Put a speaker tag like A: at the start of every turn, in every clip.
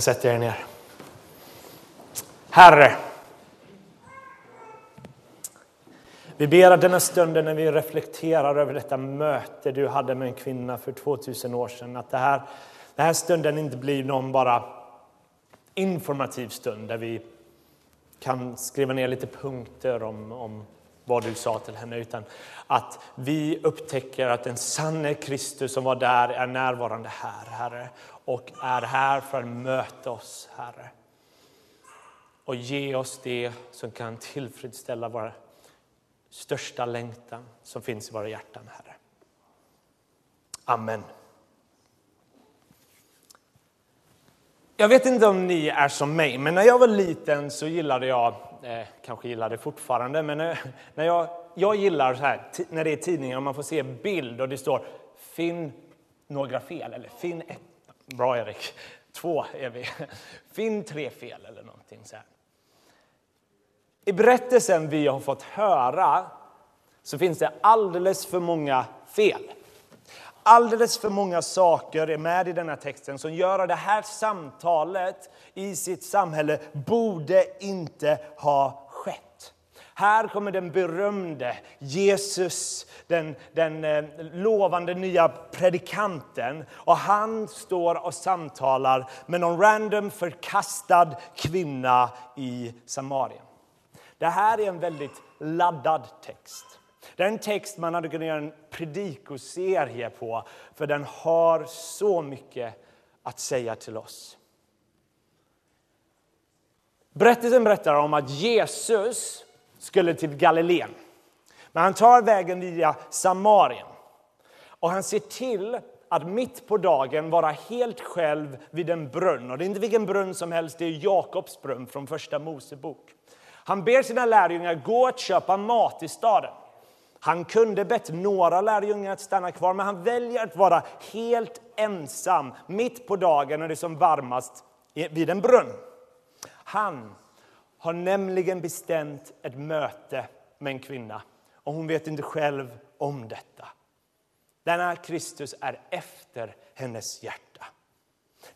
A: Sätt er ner. Herre, vi ber att denna stunden när vi reflekterar över detta möte du hade med en kvinna för 2000 år sedan, att det här, den här stunden inte blir någon bara informativ stund där vi kan skriva ner lite punkter om, om vad du sa till henne, utan att vi upptäcker att den sanne Kristus som var där är närvarande här, Herre, och är här för att möta oss, Herre. Och ge oss det som kan tillfredsställa vår största längtan som finns i våra hjärtan, Herre. Amen. Jag vet inte om ni är som mig, men när jag var liten så gillade jag, eh, kanske det fortfarande, men eh, när jag, jag gillar så här, när det är tidningar och man får se bild och det står Finn några fel, eller Finn ett, bra Erik, två är vi, Finn tre fel eller någonting så här. I berättelsen vi har fått höra så finns det alldeles för många fel. Alldeles för många saker är med i denna texten som gör att det här samtalet i sitt samhälle borde inte ha skett. Här kommer den berömde Jesus, den, den eh, lovande nya predikanten. Och han står och samtalar med någon random förkastad kvinna i Samarien. Det här är en väldigt laddad text. Det är en text man hade kunnat göra en predikoserie på, för den har så mycket att säga till oss. Berättelsen berättar om att Jesus skulle till Galileen. Men han tar vägen via Samarien. Och han ser till att mitt på dagen vara helt själv vid en brunn. Och det är inte vilken brunn som helst, det är Jakobs brunn från första Mosebok. Han ber sina lärjungar gå och köpa mat i staden. Han kunde bett några lärjungar att stanna kvar, men han väljer att vara helt ensam mitt på dagen när det är som varmast vid en brunn. Han har nämligen bestämt ett möte med en kvinna och hon vet inte själv om detta. Denna Kristus är efter hennes hjärta.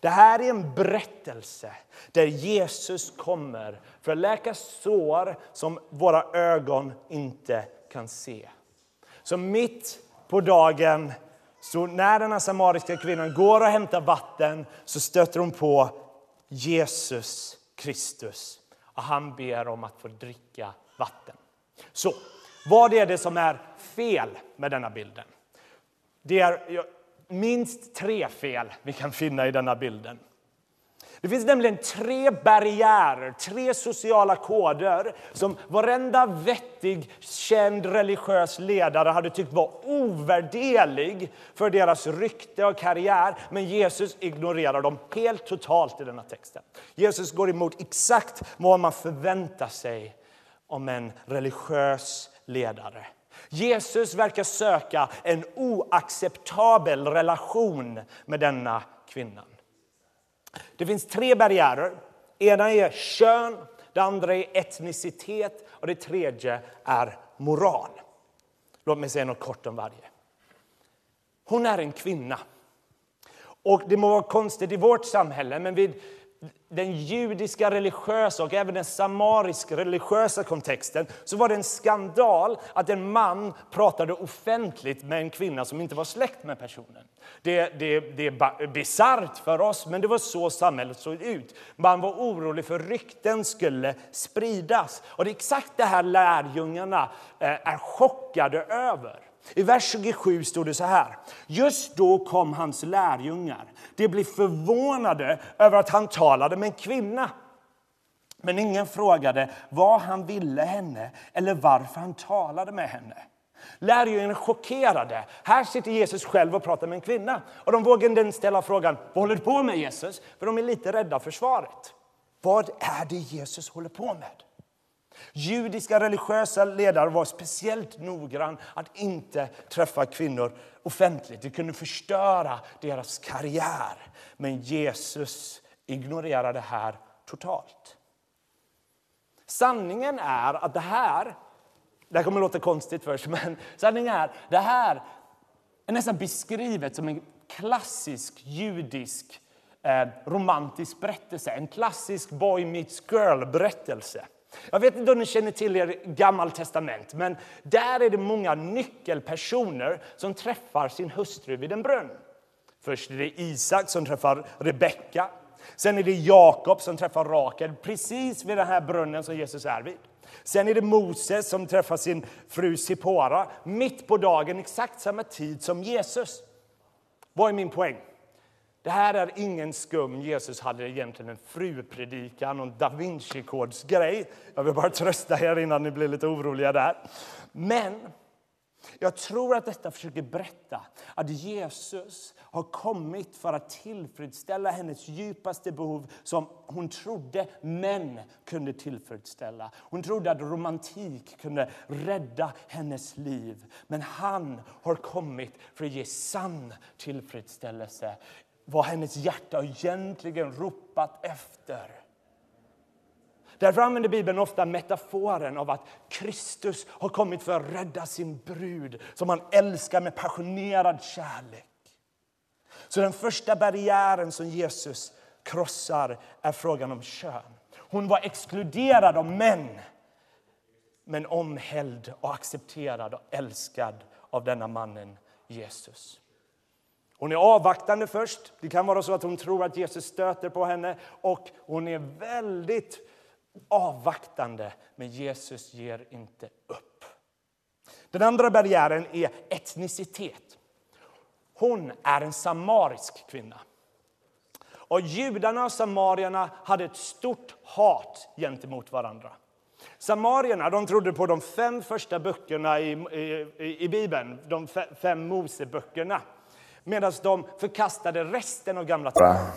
A: Det här är en berättelse där Jesus kommer för att läka sår som våra ögon inte kan se. Så mitt på dagen, så när den samariska kvinnan går och hämtar vatten så stöter hon på Jesus Kristus och han ber om att få dricka vatten. Så vad är det som är fel med denna bilden? Det är minst tre fel vi kan finna i denna bilden. Det finns nämligen tre barriärer, tre sociala koder som varenda vettig, känd religiös ledare hade tyckt var ovärderlig för deras rykte och karriär. Men Jesus ignorerar dem helt totalt i denna texten. Jesus går emot exakt vad man förväntar sig om en religiös ledare. Jesus verkar söka en oacceptabel relation med denna kvinnan. Det finns tre barriärer. Ena är kön, det andra är etnicitet och det tredje är moral. Låt mig säga något kort om varje. Hon är en kvinna. Och Det må vara konstigt i vårt samhälle, men vid den judiska religiösa och även den samariska religiösa kontexten så var det en skandal att en man pratade offentligt med en kvinna som inte var släkt med personen. Det, det, det är bisarrt för oss, men det var så samhället såg ut. Man var orolig för rykten skulle spridas. Och det är exakt det här lärjungarna eh, är chockade över. I vers 27 stod det så här. Just då kom hans lärjungar. De blev förvånade över att han talade med en kvinna. Men ingen frågade vad han ville henne eller varför han talade med henne. Lärjungarna är chockerade. Här sitter Jesus själv och pratar med en kvinna. Och De vågar inte ställa frågan vad håller du på med Jesus? För de är lite rädda för svaret. Vad är det Jesus håller på med? Judiska religiösa ledare var speciellt noggrann att inte träffa kvinnor offentligt. Det kunde förstöra deras karriär. Men Jesus ignorerade det här totalt. Sanningen är att det här, det här kommer att låta konstigt först, men sanningen är det här är nästan beskrivet som en klassisk judisk eh, romantisk berättelse. En klassisk boy meets girl-berättelse. Jag vet inte om ni känner till er Gammal testament, men där är det många nyckelpersoner som träffar sin hustru vid en brunn. Först är det Isak som träffar Rebecka. Sen är det Jakob som träffar Rakel precis vid den här brunnen som Jesus är vid. Sen är det Moses som träffar sin fru Sipora mitt på dagen, exakt samma tid som Jesus. Vad är min poäng? Det här är ingen skum Jesus hade egentligen en frupredikan och da Vinci-kods-grej. Jag vill bara trösta er innan ni blir lite oroliga där. Men jag tror att detta försöker berätta att Jesus har kommit för att tillfredsställa hennes djupaste behov som hon trodde män kunde tillfredsställa. Hon trodde att romantik kunde rädda hennes liv. Men han har kommit för att ge sann tillfredsställelse. Vad hennes hjärta egentligen ropat efter. Därför använder Bibeln ofta metaforen av att Kristus har kommit för att rädda sin brud som han älskar med passionerad kärlek. Så den första barriären som Jesus krossar är frågan om kön. Hon var exkluderad av män, men omhälld och accepterad och älskad av denna mannen Jesus. Hon är avvaktande först. Det kan vara så att hon tror att Jesus stöter på henne och hon är väldigt avvaktande, men Jesus ger inte upp. Den andra barriären är etnicitet. Hon är en samarisk kvinna. Och judarna och samarierna hade ett stort hat gentemot varandra. Samarierna de trodde på de fem första böckerna i, i, i Bibeln, de fem Moseböckerna medan de förkastade resten av Gamla testamentet.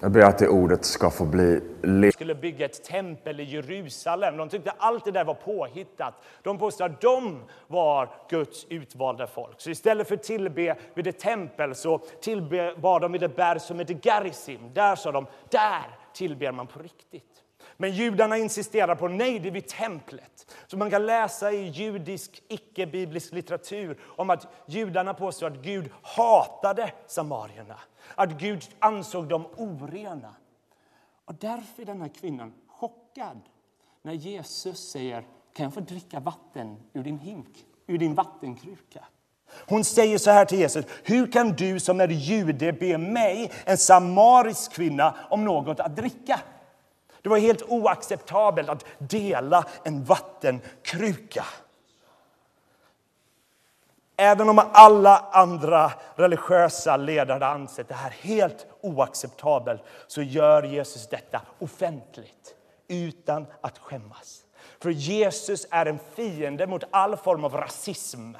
B: Jag ber att det ordet ska få bli
A: De skulle bygga ett tempel i Jerusalem. De tyckte allt det där var påhittat. De påstod att de var Guds utvalda folk. Så istället för att tillbe vid ett tempel så tillbad de vid ett berg som heter Gerizim. Där sa de, där tillber man på riktigt. Men judarna insisterar på nej, det är vid templet. Så man kan läsa i judisk icke-biblisk litteratur om att judarna påstår att Gud hatade samarierna. Att Gud ansåg dem orena. Och därför är den här kvinnan chockad när Jesus säger kan jag få dricka vatten ur din hink, ur din vattenkruka? Hon säger så här till Jesus. Hur kan du som är jude be mig, en samarisk kvinna, om något att dricka? Det var helt oacceptabelt att dela en vattenkruka. Även om alla andra religiösa ledare ansett det här helt oacceptabelt så gör Jesus detta offentligt, utan att skämmas. För Jesus är en fiende mot all form av rasism.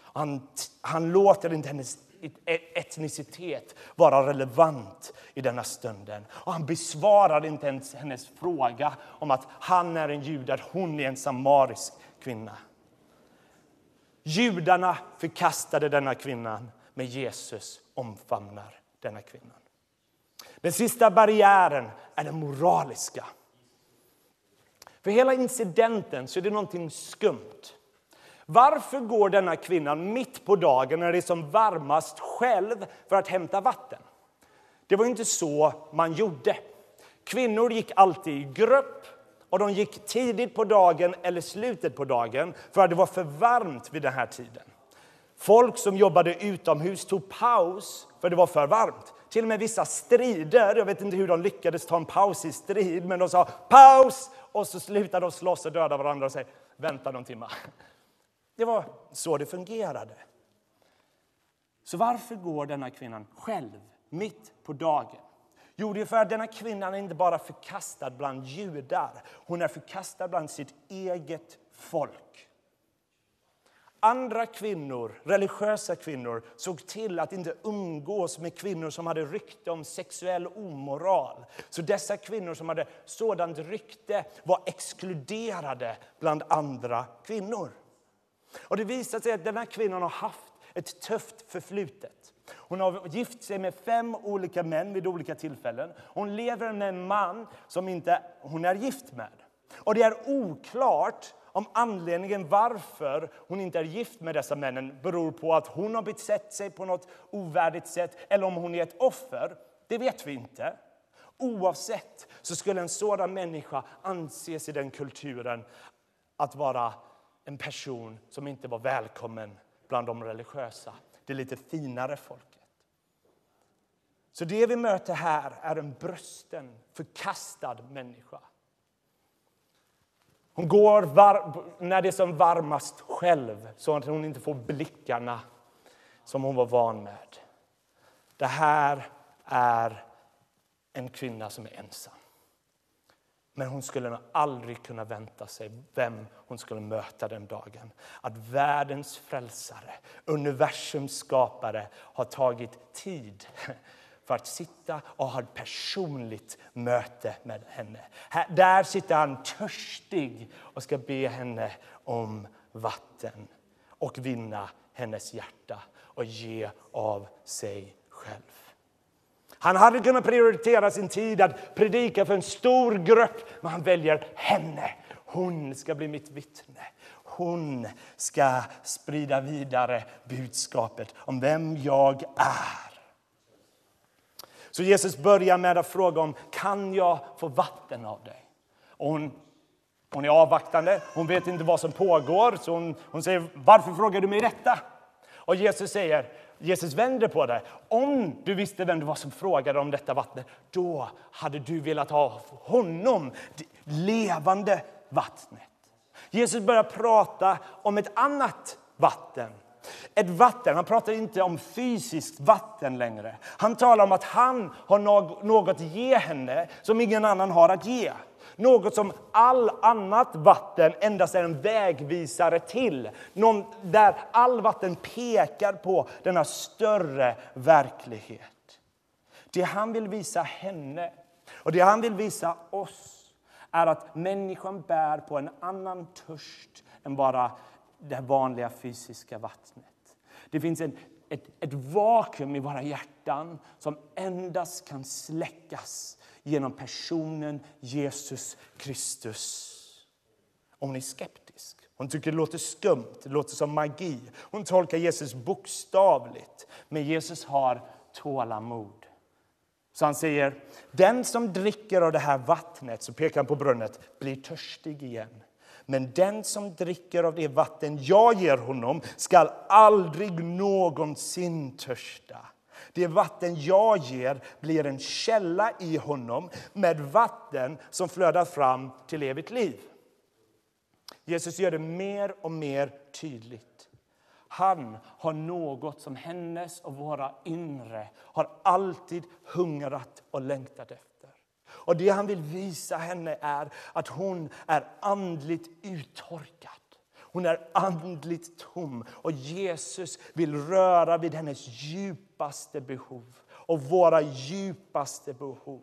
A: Han, han låter inte hennes etnicitet vara relevant i denna stunden. Och han besvarar inte ens hennes fråga om att han är en jude, att hon är en samarisk kvinna. Judarna förkastade denna kvinnan, men Jesus omfamnar denna kvinna. Den sista barriären är den moraliska. För hela incidenten så är det någonting skumt. Varför går denna kvinna mitt på dagen när det är som varmast själv för att hämta vatten? Det var inte så man gjorde. Kvinnor gick alltid i grupp och de gick tidigt på dagen eller slutet på dagen för att det var för varmt vid den här tiden. Folk som jobbade utomhus tog paus för det var för varmt. Till och med vissa strider, jag vet inte hur de lyckades ta en paus i strid, men de sa paus och så slutade de slåss och döda varandra och sa vänta någon timme. Det var så det fungerade. Så varför går denna kvinnan själv, mitt på dagen? Jo, det är för att denna kvinna är inte bara förkastad bland judar. Hon är förkastad bland sitt eget folk. Andra kvinnor, religiösa kvinnor, såg till att inte umgås med kvinnor som hade rykte om sexuell omoral. Så dessa kvinnor som hade sådant rykte var exkluderade bland andra kvinnor. Och det visar sig att den här kvinnan har haft ett tufft förflutet. Hon har gift sig med fem olika män vid olika tillfällen. Hon lever med en man som inte hon är gift med. Och det är oklart om anledningen varför hon inte är gift med dessa männen beror på att hon har betett sig på något ovärdigt sätt eller om hon är ett offer, det vet vi inte. Oavsett så skulle en sådan människa anses i den kulturen att vara en person som inte var välkommen bland de religiösa, det lite finare folket. Så det vi möter här är en brösten, förkastad människa. Hon går var, när det är som varmast själv, så att hon inte får blickarna som hon var van med. Det här är en kvinna som är ensam. Men hon skulle nog aldrig kunna vänta sig vem hon skulle möta den dagen. Att världens frälsare, universums skapare, har tagit tid för att sitta och ha ett personligt möte med henne. Här, där sitter han törstig och ska be henne om vatten och vinna hennes hjärta och ge av sig själv. Han hade kunnat prioritera sin tid att predika för en stor grupp, men han väljer henne. Hon ska bli mitt vittne. Hon ska sprida vidare budskapet om vem jag är. Så Jesus börjar med att fråga om kan jag få vatten av dig. Och hon, hon är avvaktande, hon vet inte vad som pågår. Så hon, hon säger varför frågar du mig detta? Och Jesus säger Jesus vänder på det. Om du visste vem det var som frågade om detta vatten, då hade du velat ha honom, det levande vattnet. Jesus börjar prata om ett annat vatten. Ett vatten, han pratar inte om fysiskt vatten längre. Han talar om att han har något att ge henne som ingen annan har att ge. Något som all annat vatten endast är en vägvisare till. Någon där all vatten pekar på denna större verklighet. Det han vill visa henne och det han vill visa oss är att människan bär på en annan törst än bara det vanliga fysiska vattnet. Det finns en, ett, ett vakuum i våra hjärtan som endast kan släckas genom personen Jesus Kristus. Hon är skeptisk. Hon tycker det låter skumt, det låter som magi. Hon tolkar Jesus bokstavligt. Men Jesus har tålamod. Så han säger, den som dricker av det här vattnet, så pekar han på brunnet, blir törstig igen. Men den som dricker av det vatten jag ger honom skall aldrig någonsin törsta. Det vatten jag ger blir en källa i honom med vatten som flödar fram till evigt liv. Jesus gör det mer och mer tydligt. Han har något som hennes och våra inre har alltid hungrat och längtat efter. Och Det han vill visa henne är att hon är andligt uttorkad. Hon är andligt tom och Jesus vill röra vid hennes djup djupaste behov och våra djupaste behov.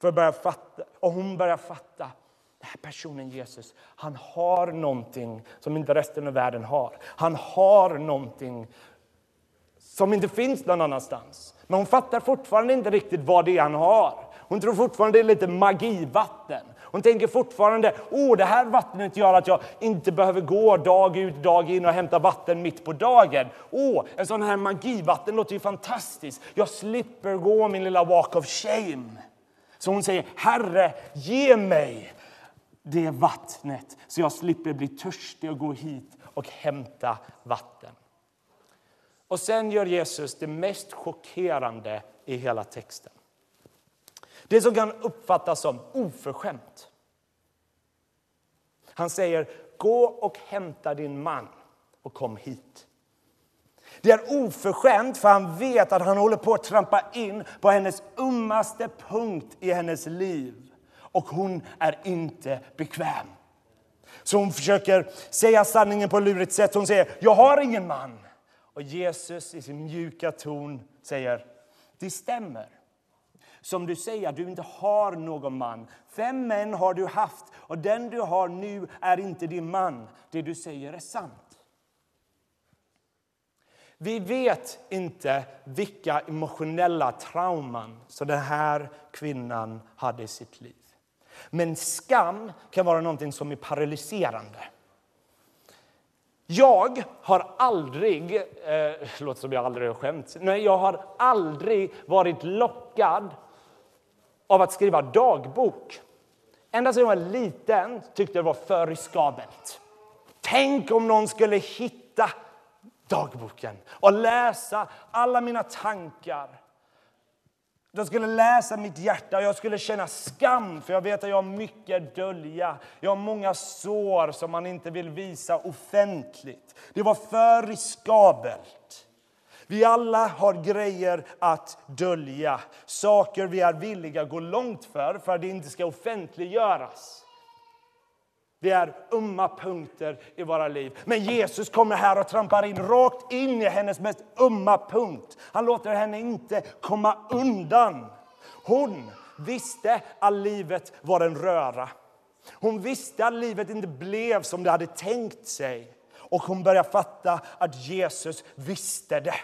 A: För att börja fatta, och hon börjar fatta den här personen Jesus, han har någonting som inte resten av världen har. Han har någonting som inte finns någon annanstans. Men hon fattar fortfarande inte riktigt vad det är han har. Hon tror fortfarande det är lite magivatten. Hon tänker fortfarande, åh det här vattnet gör att jag inte behöver gå dag ut dag in och hämta vatten mitt på dagen. Åh, en sån här magivatten låter ju fantastiskt. Jag slipper gå min lilla walk of shame. Så hon säger, Herre, ge mig det vattnet så jag slipper bli törstig och gå hit och hämta vatten. Och sen gör Jesus det mest chockerande i hela texten. Det som kan uppfattas som oförskämt. Han säger, gå och hämta din man och kom hit. Det är oförskämt för han vet att han håller på att trampa in på hennes ummaste punkt i hennes liv. Och hon är inte bekväm. Så hon försöker säga sanningen på ett lurigt sätt. Hon säger, jag har ingen man. Och Jesus i sin mjuka ton säger, det stämmer som du säger, du inte har någon man. Fem män har du haft och den du har nu är inte din man. Det du säger är sant. Vi vet inte vilka emotionella trauman som den här kvinnan hade i sitt liv. Men skam kan vara någonting som är paralyserande. Jag har aldrig, eh, låter som jag aldrig har skämt, nej jag har aldrig varit lockad av att skriva dagbok. Ända sedan jag var liten tyckte jag det var för riskabelt. Tänk om någon skulle hitta dagboken och läsa alla mina tankar. De skulle läsa mitt hjärta och jag skulle känna skam för jag vet att jag har mycket att dölja. Jag har många sår som man inte vill visa offentligt. Det var för riskabelt. Vi alla har grejer att dölja, saker vi är villiga att gå långt för, för att det inte ska offentliggöras. Det är umma punkter i våra liv. Men Jesus kommer här och trampar in rakt in i hennes mest umma punkt. Han låter henne inte komma undan. Hon visste att livet var en röra. Hon visste att livet inte blev som det hade tänkt sig. Och hon började fatta att Jesus visste det.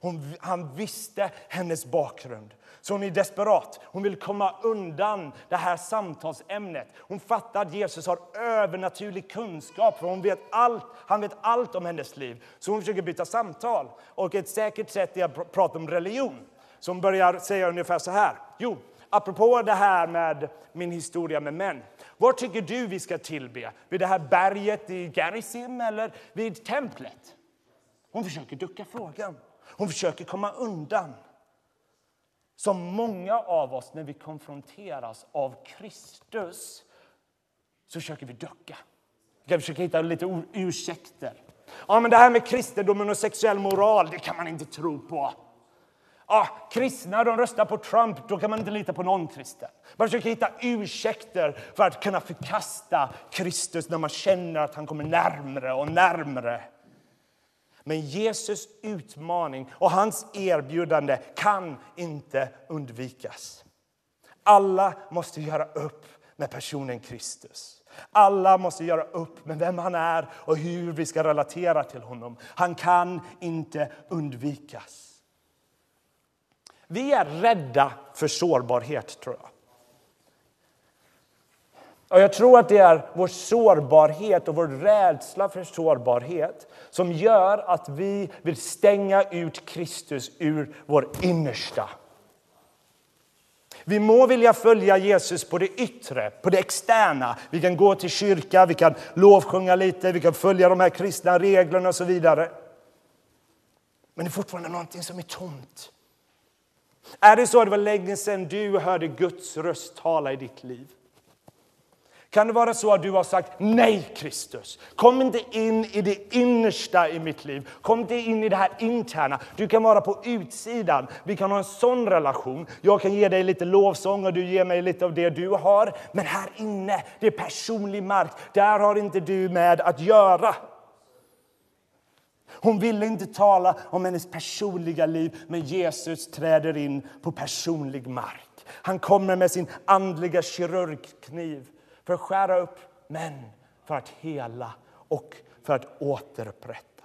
A: Hon, han visste hennes bakgrund. Så hon är desperat. Hon vill komma undan det här samtalsämnet. Hon fattar att Jesus har övernaturlig kunskap, för hon vet allt, han vet allt om hennes liv. Så hon försöker byta samtal. Och ett säkert sätt är att prata om religion. Så hon börjar säga ungefär så här. Jo, apropå det här med min historia med män. Var tycker du vi ska tillbe? Vid det här berget i Gerizim eller vid templet? Hon försöker ducka frågan. Hon försöker komma undan. Som många av oss, när vi konfronteras av Kristus, så försöker vi ducka. Vi kan försöka hitta lite ursäkter. Ja, men det här med kristendomen och sexuell moral, det kan man inte tro på. Ja, kristna de röstar på Trump, då kan man inte lita på någon kristen. Man försöker hitta ursäkter för att kunna förkasta Kristus när man känner att han kommer närmre och närmre. Men Jesus utmaning och hans erbjudande kan inte undvikas. Alla måste göra upp med personen Kristus. Alla måste göra upp med vem han är och hur vi ska relatera till honom. Han kan inte undvikas. Vi är rädda för sårbarhet, tror jag. Och jag tror att det är vår sårbarhet och vår rädsla för sårbarhet som gör att vi vill stänga ut Kristus ur vår innersta. Vi må vilja följa Jesus på det yttre, på det externa. Vi kan gå till kyrka, vi kan lovsjunga lite, vi kan följa de här kristna reglerna och så vidare. Men det är fortfarande någonting som är tomt. Är det så att det var länge sedan du hörde Guds röst tala i ditt liv? Kan det vara så att du har sagt nej Kristus? Kom inte in i det innersta i mitt liv. Kom inte in i det här interna. Du kan vara på utsidan. Vi kan ha en sån relation. Jag kan ge dig lite lovsång och du ger mig lite av det du har. Men här inne, det är personlig mark. Där har inte du med att göra. Hon ville inte tala om hennes personliga liv, men Jesus träder in på personlig mark. Han kommer med sin andliga kirurgkniv för att skära upp, men för att hela och för att återupprätta.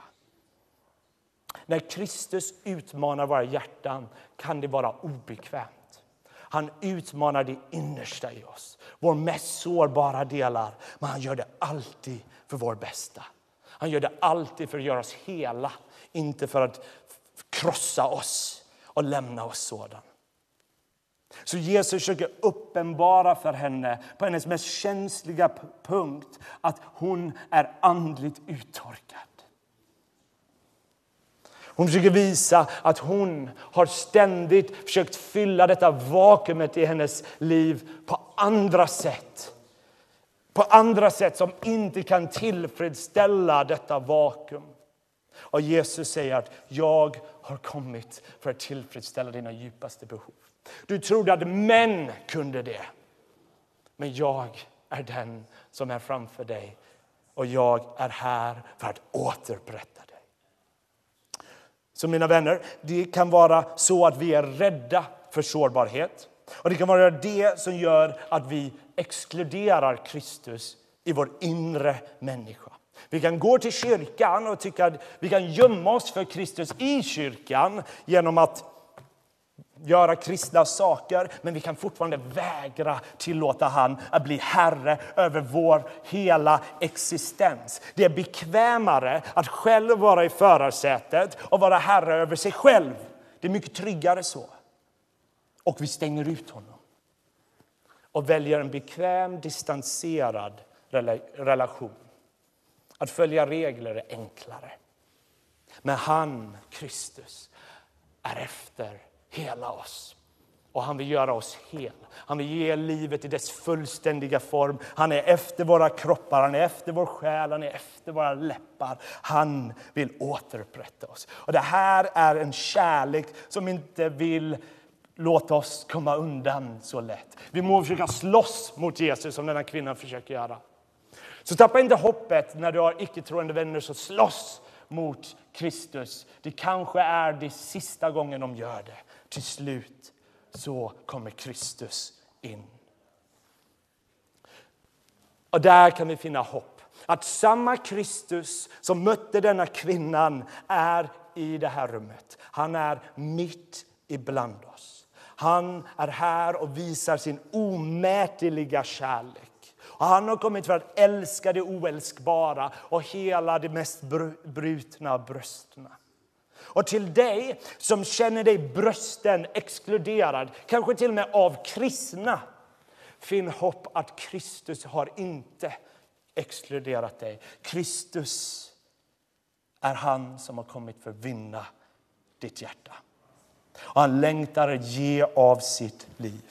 A: När Kristus utmanar våra hjärtan kan det vara obekvämt. Han utmanar det innersta i oss, vår mest sårbara delar. Men han gör det alltid för vår bästa. Han gör det alltid för att göra oss hela, inte för att krossa oss och lämna oss sådana. Så Jesus försöker uppenbara för henne på hennes mest känsliga punkt att hon är andligt uttorkad. Hon försöker visa att hon har ständigt försökt fylla detta vakuumet i hennes liv på andra sätt. På andra sätt som inte kan tillfredsställa detta vakuum. Och Jesus säger att jag har kommit för att tillfredsställa dina djupaste behov. Du trodde att män kunde det. Men jag är den som är framför dig och jag är här för att återupprätta dig. Så mina vänner, det kan vara så att vi är rädda för sårbarhet. Och Det kan vara det som gör att vi exkluderar Kristus i vår inre människa. Vi kan gå till kyrkan och tycka att vi kan gömma oss för Kristus i kyrkan genom att göra kristna saker, men vi kan fortfarande vägra tillåta han att bli herre över vår hela existens. Det är bekvämare att själv vara i förarsätet och vara herre över sig själv. Det är mycket tryggare så. Och vi stänger ut honom och väljer en bekväm, distanserad relation. Att följa regler är enklare. Men han, Kristus, är efter hela oss. Och han vill göra oss hel. Han vill ge livet i dess fullständiga form. Han är efter våra kroppar, han är efter vår själ, han är efter våra läppar. Han vill återupprätta oss. Och det här är en kärlek som inte vill låta oss komma undan så lätt. Vi må försöka slåss mot Jesus som den här kvinnan försöker göra. Så tappa inte hoppet när du har icke-troende vänner som slåss mot Kristus. Det kanske är det sista gången de gör det. Till slut så kommer Kristus in. Och där kan vi finna hopp. Att samma Kristus som mötte denna kvinnan är i det här rummet. Han är mitt ibland oss. Han är här och visar sin omätliga kärlek. Och han har kommit för att älska det oälskbara och hela de mest brutna brösten. Och till dig som känner dig brösten exkluderad, kanske till och med av kristna, finn hopp att Kristus har inte exkluderat dig. Kristus är han som har kommit för att vinna ditt hjärta. Och han längtar att ge av sitt liv.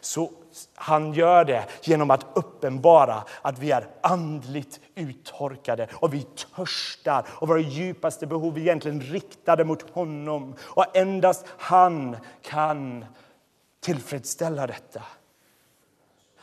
A: Så han gör det genom att uppenbara att vi är andligt uttorkade och vi törstar och våra djupaste behov är egentligen riktade mot honom. Och endast han kan tillfredsställa detta.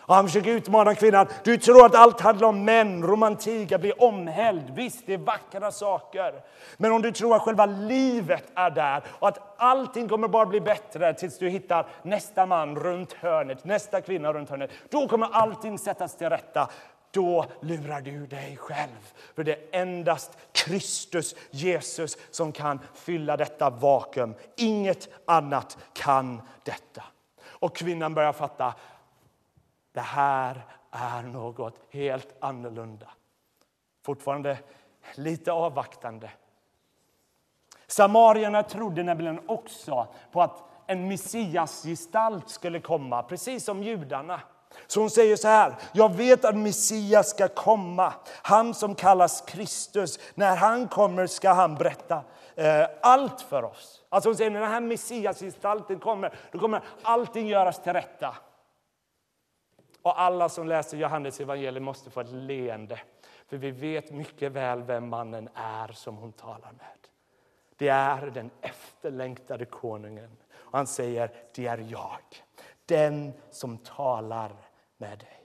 A: Och han försöker utmana kvinnan. Du tror att allt handlar om män, romantik, att bli omhälld. Visst, det är vackra saker. Men om du tror att själva livet är där och att allting kommer bara bli bättre tills du hittar nästa man runt hörnet, nästa kvinna runt hörnet. Då kommer allting sättas till rätta. Då lurar du dig själv. För det är endast Kristus, Jesus, som kan fylla detta vakuum. Inget annat kan detta. Och kvinnan börjar fatta det här är något helt annorlunda. Fortfarande lite avvaktande. Samarierna trodde nämligen också på att en Messiasgestalt skulle komma, precis som judarna. Så hon säger så här, jag vet att Messias ska komma, han som kallas Kristus. När han kommer ska han berätta eh, allt för oss. Alltså hon säger, när den här Messiasgestalten kommer, då kommer allting göras till rätta. Och alla som läser Johannes evangelium måste få ett leende. För vi vet mycket väl vem mannen är som hon talar med. Det är den efterlängtade konungen. Och han säger, det är jag, den som talar med dig.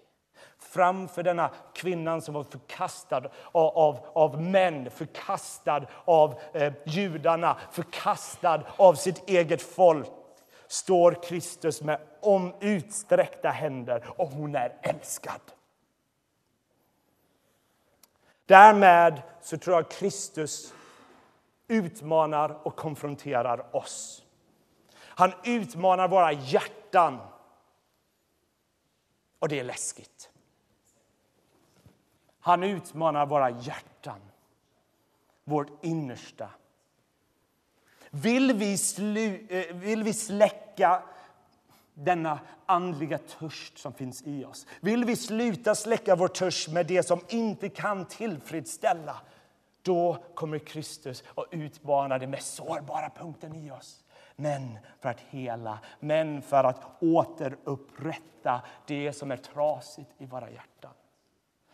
A: Framför denna kvinnan som var förkastad av, av, av män, förkastad av eh, judarna, förkastad av sitt eget folk står Kristus med om utsträckta händer och hon är älskad. Därmed så tror jag Kristus utmanar och konfronterar oss. Han utmanar våra hjärtan. Och det är läskigt. Han utmanar våra hjärtan, vårt innersta. Vill vi, slu, eh, vill vi släcka denna andliga törst som finns i oss? Vill vi sluta släcka vår törst med det som inte kan tillfredsställa? Då kommer Kristus att utmana den mest sårbara punkten i oss. Men för att hela, men för att återupprätta det som är trasigt i våra hjärtan.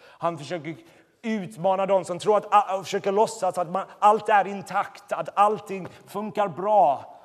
A: Han försöker utmana dem som tror att, försöker låtsas att man, allt är intakt, att allting funkar bra.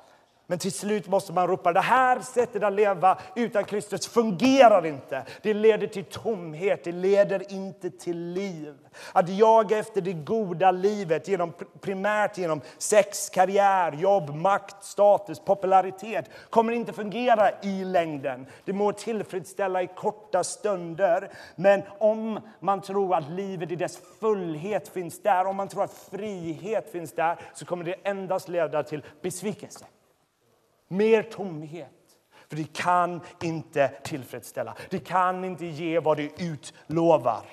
A: Men till slut måste man ropa, det här sättet att leva utan Kristus fungerar inte. Det leder till tomhet, det leder inte till liv. Att jaga efter det goda livet genom, primärt genom sex, karriär, jobb, makt, status, popularitet kommer inte fungera i längden. Det må tillfredsställa i korta stunder. Men om man tror att livet i dess fullhet finns där, om man tror att frihet finns där, så kommer det endast leda till besvikelse mer tomhet. För det kan inte tillfredsställa. Det kan inte ge vad det utlovar.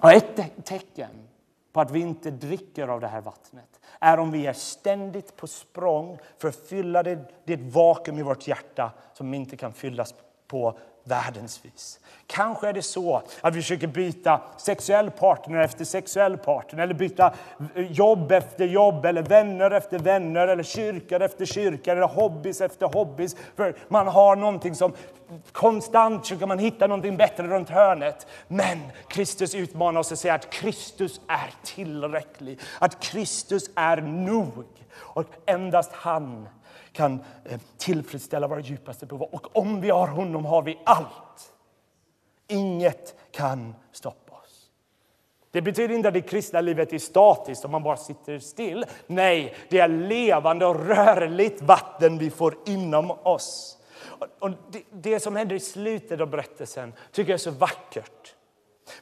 A: Och ett te- tecken på att vi inte dricker av det här vattnet är om vi är ständigt på språng för att fylla det, det vakuum i vårt hjärta som inte kan fyllas på världens vis. Kanske är det så att vi försöker byta sexuell partner efter sexuell partner eller byta eh, jobb efter jobb eller vänner efter vänner eller kyrkor efter kyrkor eller hobbys efter hobbys. För man har någonting som konstant försöker man hitta någonting bättre runt hörnet. Men Kristus utmanar oss att säga att Kristus är tillräcklig, att Kristus är nog. Och endast han kan eh, tillfredsställa våra djupaste behov. Och om vi har honom har vi allt. Inget kan stoppa oss. Det betyder inte att det kristna livet är statiskt om man bara sitter still. Nej, det är levande och rörligt vatten vi får inom oss. Och det, det som händer i slutet av berättelsen tycker jag är så vackert.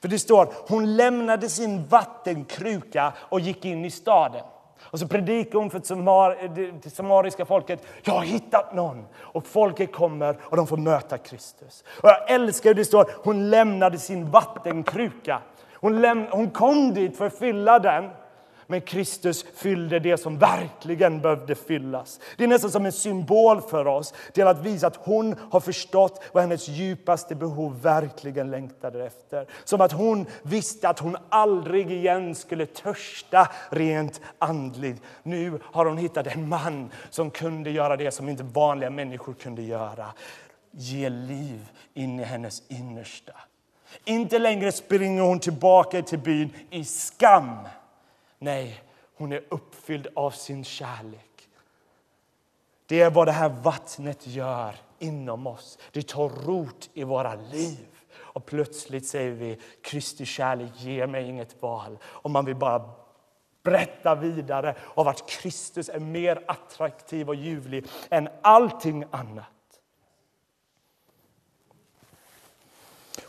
A: För det står, hon lämnade sin vattenkruka och gick in i staden. Och så predikar hon för det samariska folket. Jag har hittat någon. Och folket kommer och de får möta Kristus. Och jag älskar hur det står, hon lämnade sin vattenkruka. Hon, läm hon kom dit för att fylla den. Men Kristus fyllde det som verkligen behövde fyllas. Det är nästan som en symbol för oss till att visa att hon har förstått vad hennes djupaste behov verkligen längtade efter. Som att hon visste att hon aldrig igen skulle törsta rent andligt. Nu har hon hittat en man som kunde göra det som inte vanliga människor kunde göra. Ge liv in i hennes innersta. Inte längre springer hon tillbaka till byn i skam Nej, hon är uppfylld av sin kärlek. Det är vad det här vattnet gör inom oss. Det tar rot i våra liv. Och plötsligt säger vi Kristi kärlek ger mig inget val. Och man vill bara berätta vidare av att Kristus är mer attraktiv och ljuvlig än allting annat.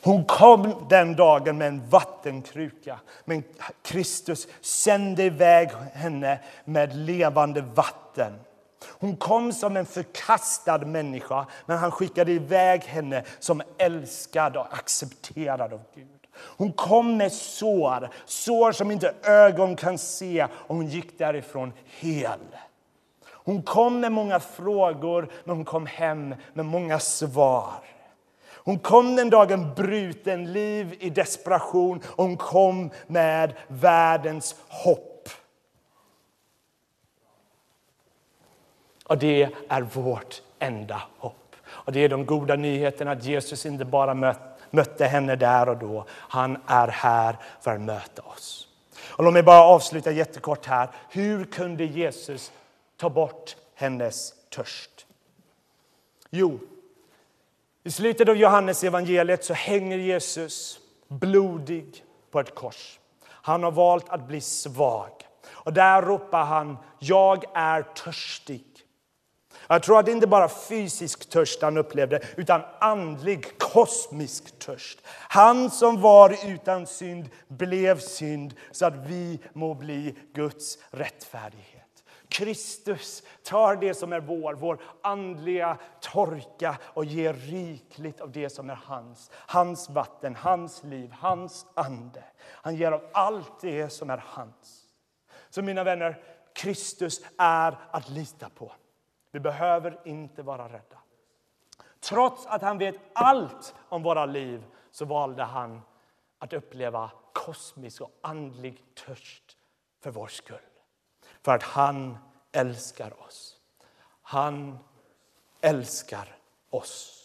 A: Hon kom den dagen med en vattenkruka, men Kristus sände iväg henne med levande vatten. Hon kom som en förkastad människa, men han skickade iväg henne som älskad och accepterad av Gud. Hon kom med sår, sår som inte ögon kan se, och hon gick därifrån hel. Hon kom med många frågor, men hon kom hem med många svar. Hon kom den dagen bruten, liv i desperation. Hon kom med världens hopp. Och det är vårt enda hopp. Och det är de goda nyheterna att Jesus inte bara mötte henne där och då. Han är här för att möta oss. Och låt mig bara avsluta jättekort här. Hur kunde Jesus ta bort hennes törst? Jo, i slutet av Johannes evangeliet så hänger Jesus blodig på ett kors. Han har valt att bli svag. Och där ropar han, jag är törstig. Jag tror att det inte bara fysisk törst han upplevde, utan andlig, kosmisk törst. Han som var utan synd blev synd så att vi må bli Guds rättfärdighet. Kristus tar det som är vår, vår andliga torka och ger rikligt av det som är hans. Hans vatten, hans liv, hans ande. Han ger av allt det som är hans. Så mina vänner, Kristus är att lita på. Vi behöver inte vara rädda. Trots att han vet allt om våra liv så valde han att uppleva kosmisk och andlig törst för vår skull. För att han älskar oss. Han älskar oss.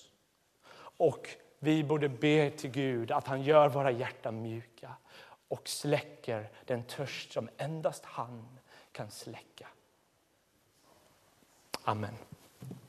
A: Och vi borde be till Gud att han gör våra hjärtan mjuka och släcker den törst som endast han kan släcka. Amen.